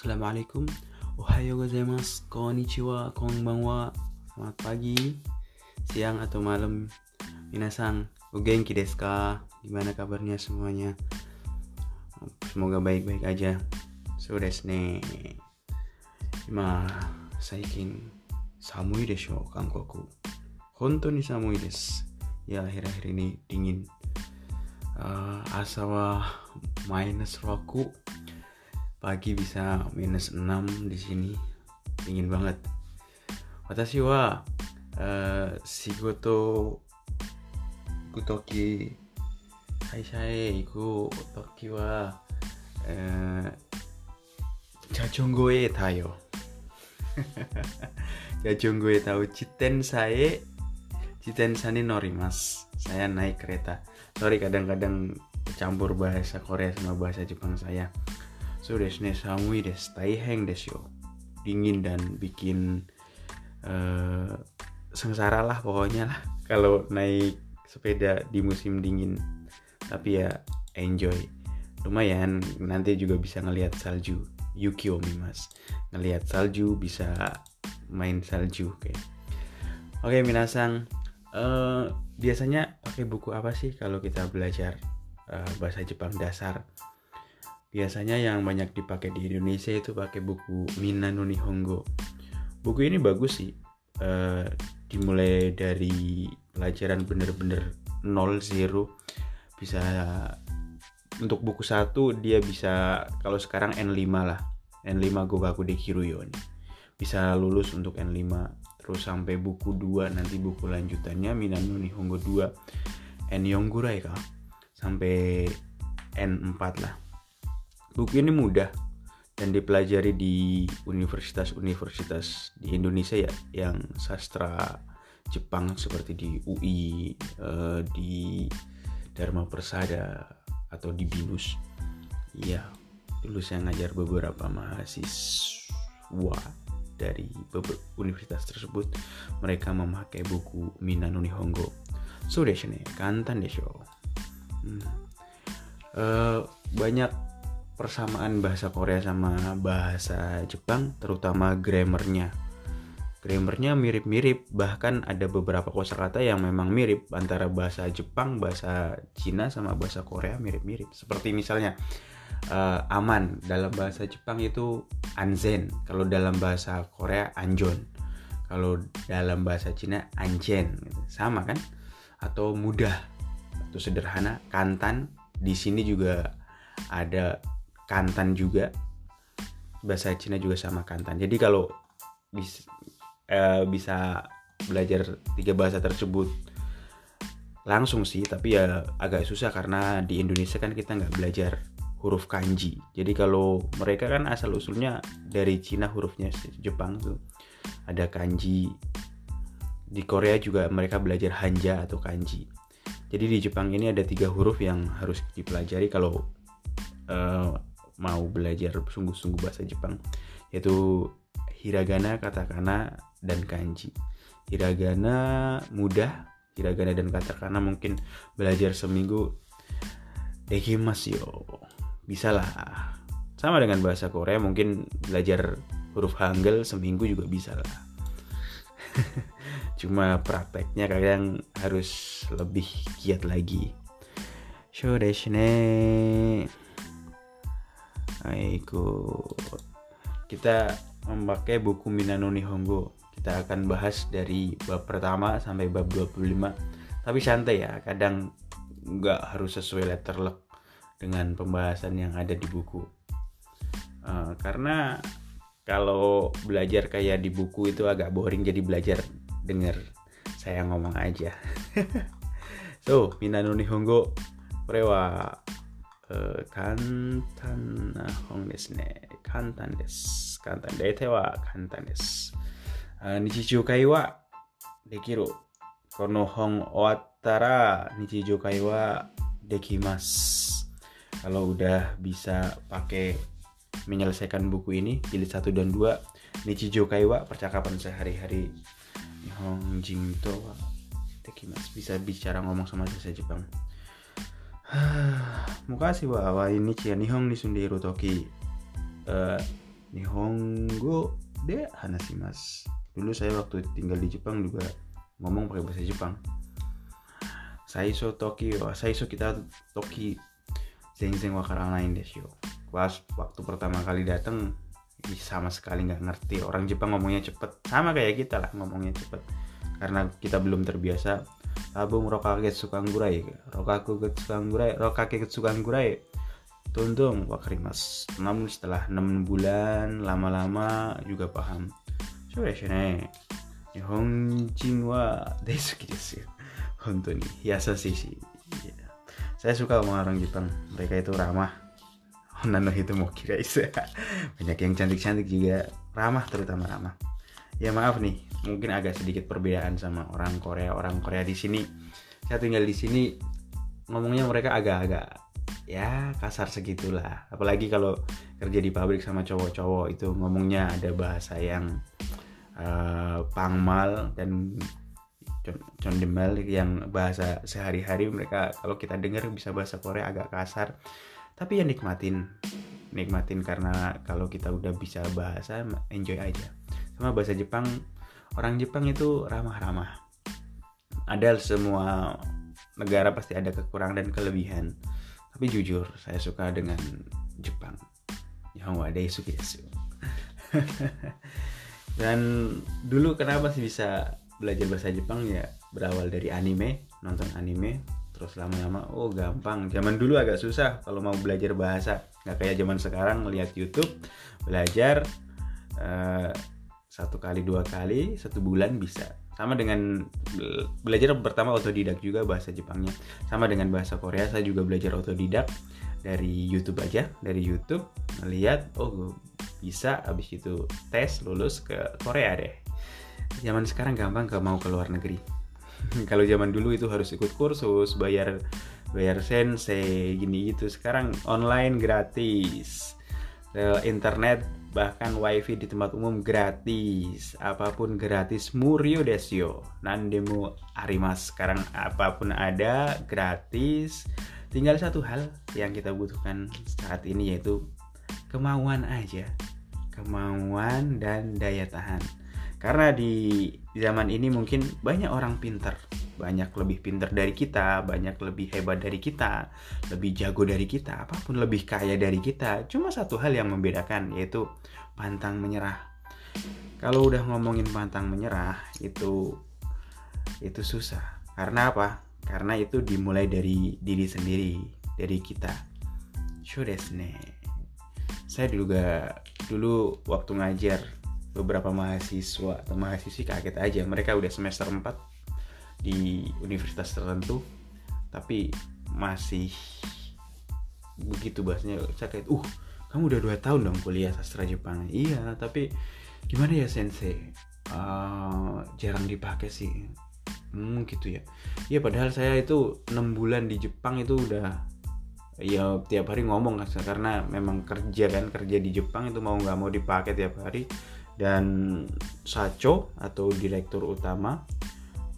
Assalamualaikum. Ohayo gozaimasu Konnichiwa Konbanwa. Selamat pagi Siang atau malam. Minasang Ugenki desu ka? Gimana kabarnya semuanya? Semoga baik-baik aja. So desu ne Ima Saikin Samui desho Kankoku Hontou ni samui desu. Ya akhir-akhir ini dingin. Uh, Asa wa minus roku pagi bisa minus 6 di sini. Dingin banget. Watashi wa uh, shigoto kutoki kaisha e iku toki wa uh, tayo. Jajongo e tahu citen saya citen sani norimas. Saya naik kereta. Sorry kadang-kadang campur bahasa Korea sama bahasa Jepang saya So desu ne samui desu, taiheng desu yo. Dingin dan bikin uh, sengsara lah pokoknya lah kalau naik sepeda di musim dingin. Tapi ya enjoy. Lumayan nanti juga bisa ngelihat salju. Yukio Mimas. Ngelihat salju bisa main salju kayak. Oke, minasang uh, biasanya pakai buku apa sih kalau kita belajar uh, bahasa Jepang dasar? Biasanya yang banyak dipakai di Indonesia itu pakai buku Minano Nihongo. Buku ini bagus sih. Uh, dimulai dari pelajaran bener-bener 0 zero bisa untuk buku satu dia bisa kalau sekarang N5 lah. N5 Gogaku de Kiruyo nih. Bisa lulus untuk N5 terus sampai buku 2 nanti buku lanjutannya Minano Nihongo 2 N Yonggurai kah sampai N4 lah buku ini mudah dan dipelajari di universitas-universitas di Indonesia ya yang sastra Jepang seperti di UI, eh, di Dharma Persada atau di BINUS. Ya, dulu saya ngajar beberapa mahasiswa dari universitas tersebut. Mereka memakai buku Minano Nihongo. So desu ne, kantan desu. Hmm. Uh, banyak persamaan bahasa Korea sama bahasa Jepang terutama grammarnya. Grammarnya mirip-mirip bahkan ada beberapa kosakata yang memang mirip. Antara bahasa Jepang bahasa Cina sama bahasa Korea mirip-mirip. Seperti misalnya uh, aman. Dalam bahasa Jepang itu anzen. Kalau dalam bahasa Korea anjon. Kalau dalam bahasa Cina anjen. Sama kan? Atau mudah. Atau sederhana kantan. Di sini juga ada Kantan juga. Bahasa Cina juga sama Kantan. Jadi kalau bis, uh, bisa belajar tiga bahasa tersebut langsung sih tapi ya agak susah karena di Indonesia kan kita nggak belajar huruf kanji. Jadi kalau mereka kan asal usulnya dari Cina hurufnya Jepang tuh. Ada kanji. Di Korea juga mereka belajar hanja atau kanji. Jadi di Jepang ini ada tiga huruf yang harus dipelajari kalau uh, mau belajar sungguh-sungguh bahasa Jepang yaitu hiragana, katakana, dan kanji. Hiragana mudah, hiragana dan katakana mungkin belajar seminggu dekimasu yo. Bisa lah. Sama dengan bahasa Korea mungkin belajar huruf Hangul seminggu juga bisa lah. Cuma prakteknya kadang harus lebih giat lagi. Show desu. Nah, ikut. Kita memakai buku Minano Nihongo. Kita akan bahas dari bab pertama sampai bab 25 tapi santai ya kadang nggak harus sesuai letter letterlock dengan pembahasan yang ada di buku. Uh, karena kalau belajar kayak di buku itu agak boring jadi belajar denger saya ngomong aja. So minano nihongo prewa. 簡単な本ですね。簡単です。簡単。大体は簡単です。日常会話できる。この本終わったら日常会話できます。Kalau udah bisa pakai menyelesaikan buku ini, jilid 1 dan 2, Nichijou Kaiwa, percakapan sehari-hari Nihon Jinto Dekimasu. Bisa bicara ngomong sama bahasa Jepang. 昔は毎日や日本に住んでいる時、uh, Nihongo de hanashimasu. Dulu saya waktu tinggal di Jepang juga ngomong pakai bahasa Jepang. Saiso toki wa saiso kita toki zeng-zeng wakaranain desu. Pas waktu pertama kali datang sama sekali nggak ngerti orang Jepang ngomongnya cepet sama kayak kita lah ngomongnya cepet karena kita belum terbiasa tabung rokake sukanggurai rokaku sukanggurai rokake sukanggurai tuntung wakarimas namun setelah 6 bulan lama-lama juga paham. Sudah sih Nihonjin wa daisuki desu. Honto ni sih sih. Saya suka sama orang Jepang. Mereka itu ramah. Nano itu mau kira banyak yang cantik-cantik juga. Ramah terutama ramah ya maaf nih. Mungkin agak sedikit perbedaan sama orang Korea. Orang Korea di sini saya tinggal di sini ngomongnya mereka agak-agak ya kasar segitulah. Apalagi kalau kerja di pabrik sama cowok-cowok itu ngomongnya ada bahasa yang uh, pangmal dan condemel yang bahasa sehari-hari mereka kalau kita dengar bisa bahasa Korea agak kasar. Tapi ya nikmatin nikmatin karena kalau kita udah bisa bahasa enjoy aja sama bahasa Jepang orang Jepang itu ramah-ramah. Ada semua negara pasti ada kekurangan dan kelebihan. Tapi jujur saya suka dengan Jepang. Yang ada suki dan dulu kenapa sih bisa belajar bahasa Jepang? Ya berawal dari anime nonton anime terus lama-lama oh gampang. Zaman dulu agak susah kalau mau belajar bahasa. Nggak kayak zaman sekarang melihat YouTube belajar uh, satu kali dua kali satu bulan bisa. Sama dengan belajar pertama otodidak juga bahasa Jepangnya. Sama dengan bahasa Korea saya juga belajar otodidak. Dari YouTube aja dari YouTube melihat oh bisa habis itu tes lulus ke Korea deh. Zaman sekarang gampang ke mau ke luar negeri. Kalau zaman dulu itu harus ikut kursus bayar bayar sensei gini gitu. Sekarang online gratis. Internet bahkan wifi di tempat umum gratis apa pun gratis murio desyo nandemu arimas sekarang apa pun ada gratis. Tinggal satu hal yang kita butuhkan saat ini yaitu kemauan aja. Kemauan dan daya tahan. Karena di zaman ini mungkin banyak orang pinter, banyak lebih pinter dari kita, banyak lebih hebat dari kita, lebih jago dari kita, apa pun lebih kaya dari kita. Cuma satu hal yang membedakan yaitu pantang menyerah. Kalau udah ngomongin pantang menyerah itu itu susah. Karena apa? Karena itu dimulai dari diri sendiri, dari kita. Sure Saya juga dulu waktu ngajar beberapa mahasiswa atau mahasiswi kaget aja mereka udah semester 4 di universitas tertentu tapi masih begitu bahasnya saya kayak uh kamu udah dua tahun dong kuliah sastra Jepang. Iya tapi gimana ya sensei? Uh, jarang dipakai sih. Hmm, gitu ya. Iya padahal saya itu enam bulan di Jepang itu udah ya tiap hari ngomong karena memang kerja kan kerja di Jepang itu mau nggak mau dipakai tiap hari. Dan Sacho atau direktur utama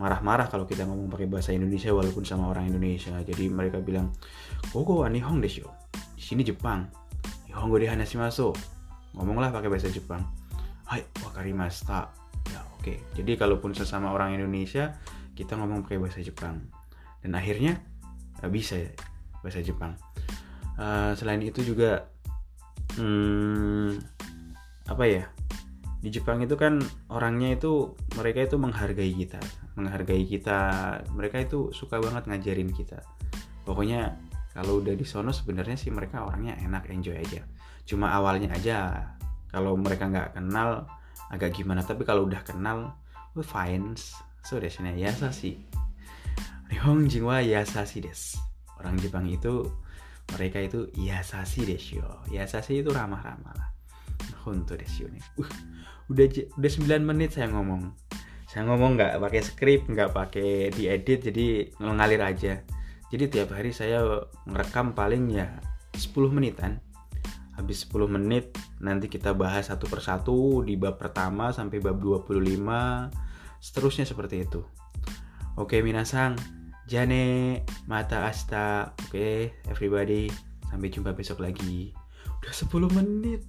marah-marah kalau kita ngomong pakai bahasa Indonesia walaupun sama orang Indonesia. Jadi mereka bilang koko wa nihon desho di sini Jepang. Nihongo de hanashimasu? Ngomonglah pakai bahasa Jepang. Hai wakarimashita ya oke. Okay. jadi kalaupun sesama orang Indonesia kita ngomong pakai bahasa Jepang. Dan akhirnya bisa ya bahasa Jepang. Uh, selain itu juga hmm, apa ya di Jepang itu kan orangnya itu mereka itu menghargai kita. Menghargai kita. Mereka itu suka banget ngajarin kita. Pokoknya kalau udah di sono sebenarnya sih mereka orangnya enak enjoy aja. Cuma awalnya aja kalau mereka nggak kenal agak gimana. Tapi kalau udah kenal we fine. So desnya yasa sih. Nihon Jingwa sih des. Orang Jepang itu mereka itu yasashi desyo yasashi itu ramah-ramah lah Honto desu nih. Uh, udah udah 9 menit saya ngomong. Saya ngomong nggak pakai skrip, nggak pakai diedit, jadi ngalir aja. Jadi tiap hari saya ngerekam paling ya 10 menitan. Habis 10 menit nanti kita bahas satu persatu di bab pertama sampai bab 25 seterusnya seperti itu. Oke, minasang. Jane, mata asta. Oke, everybody. Sampai jumpa besok lagi. Udah 10 menit.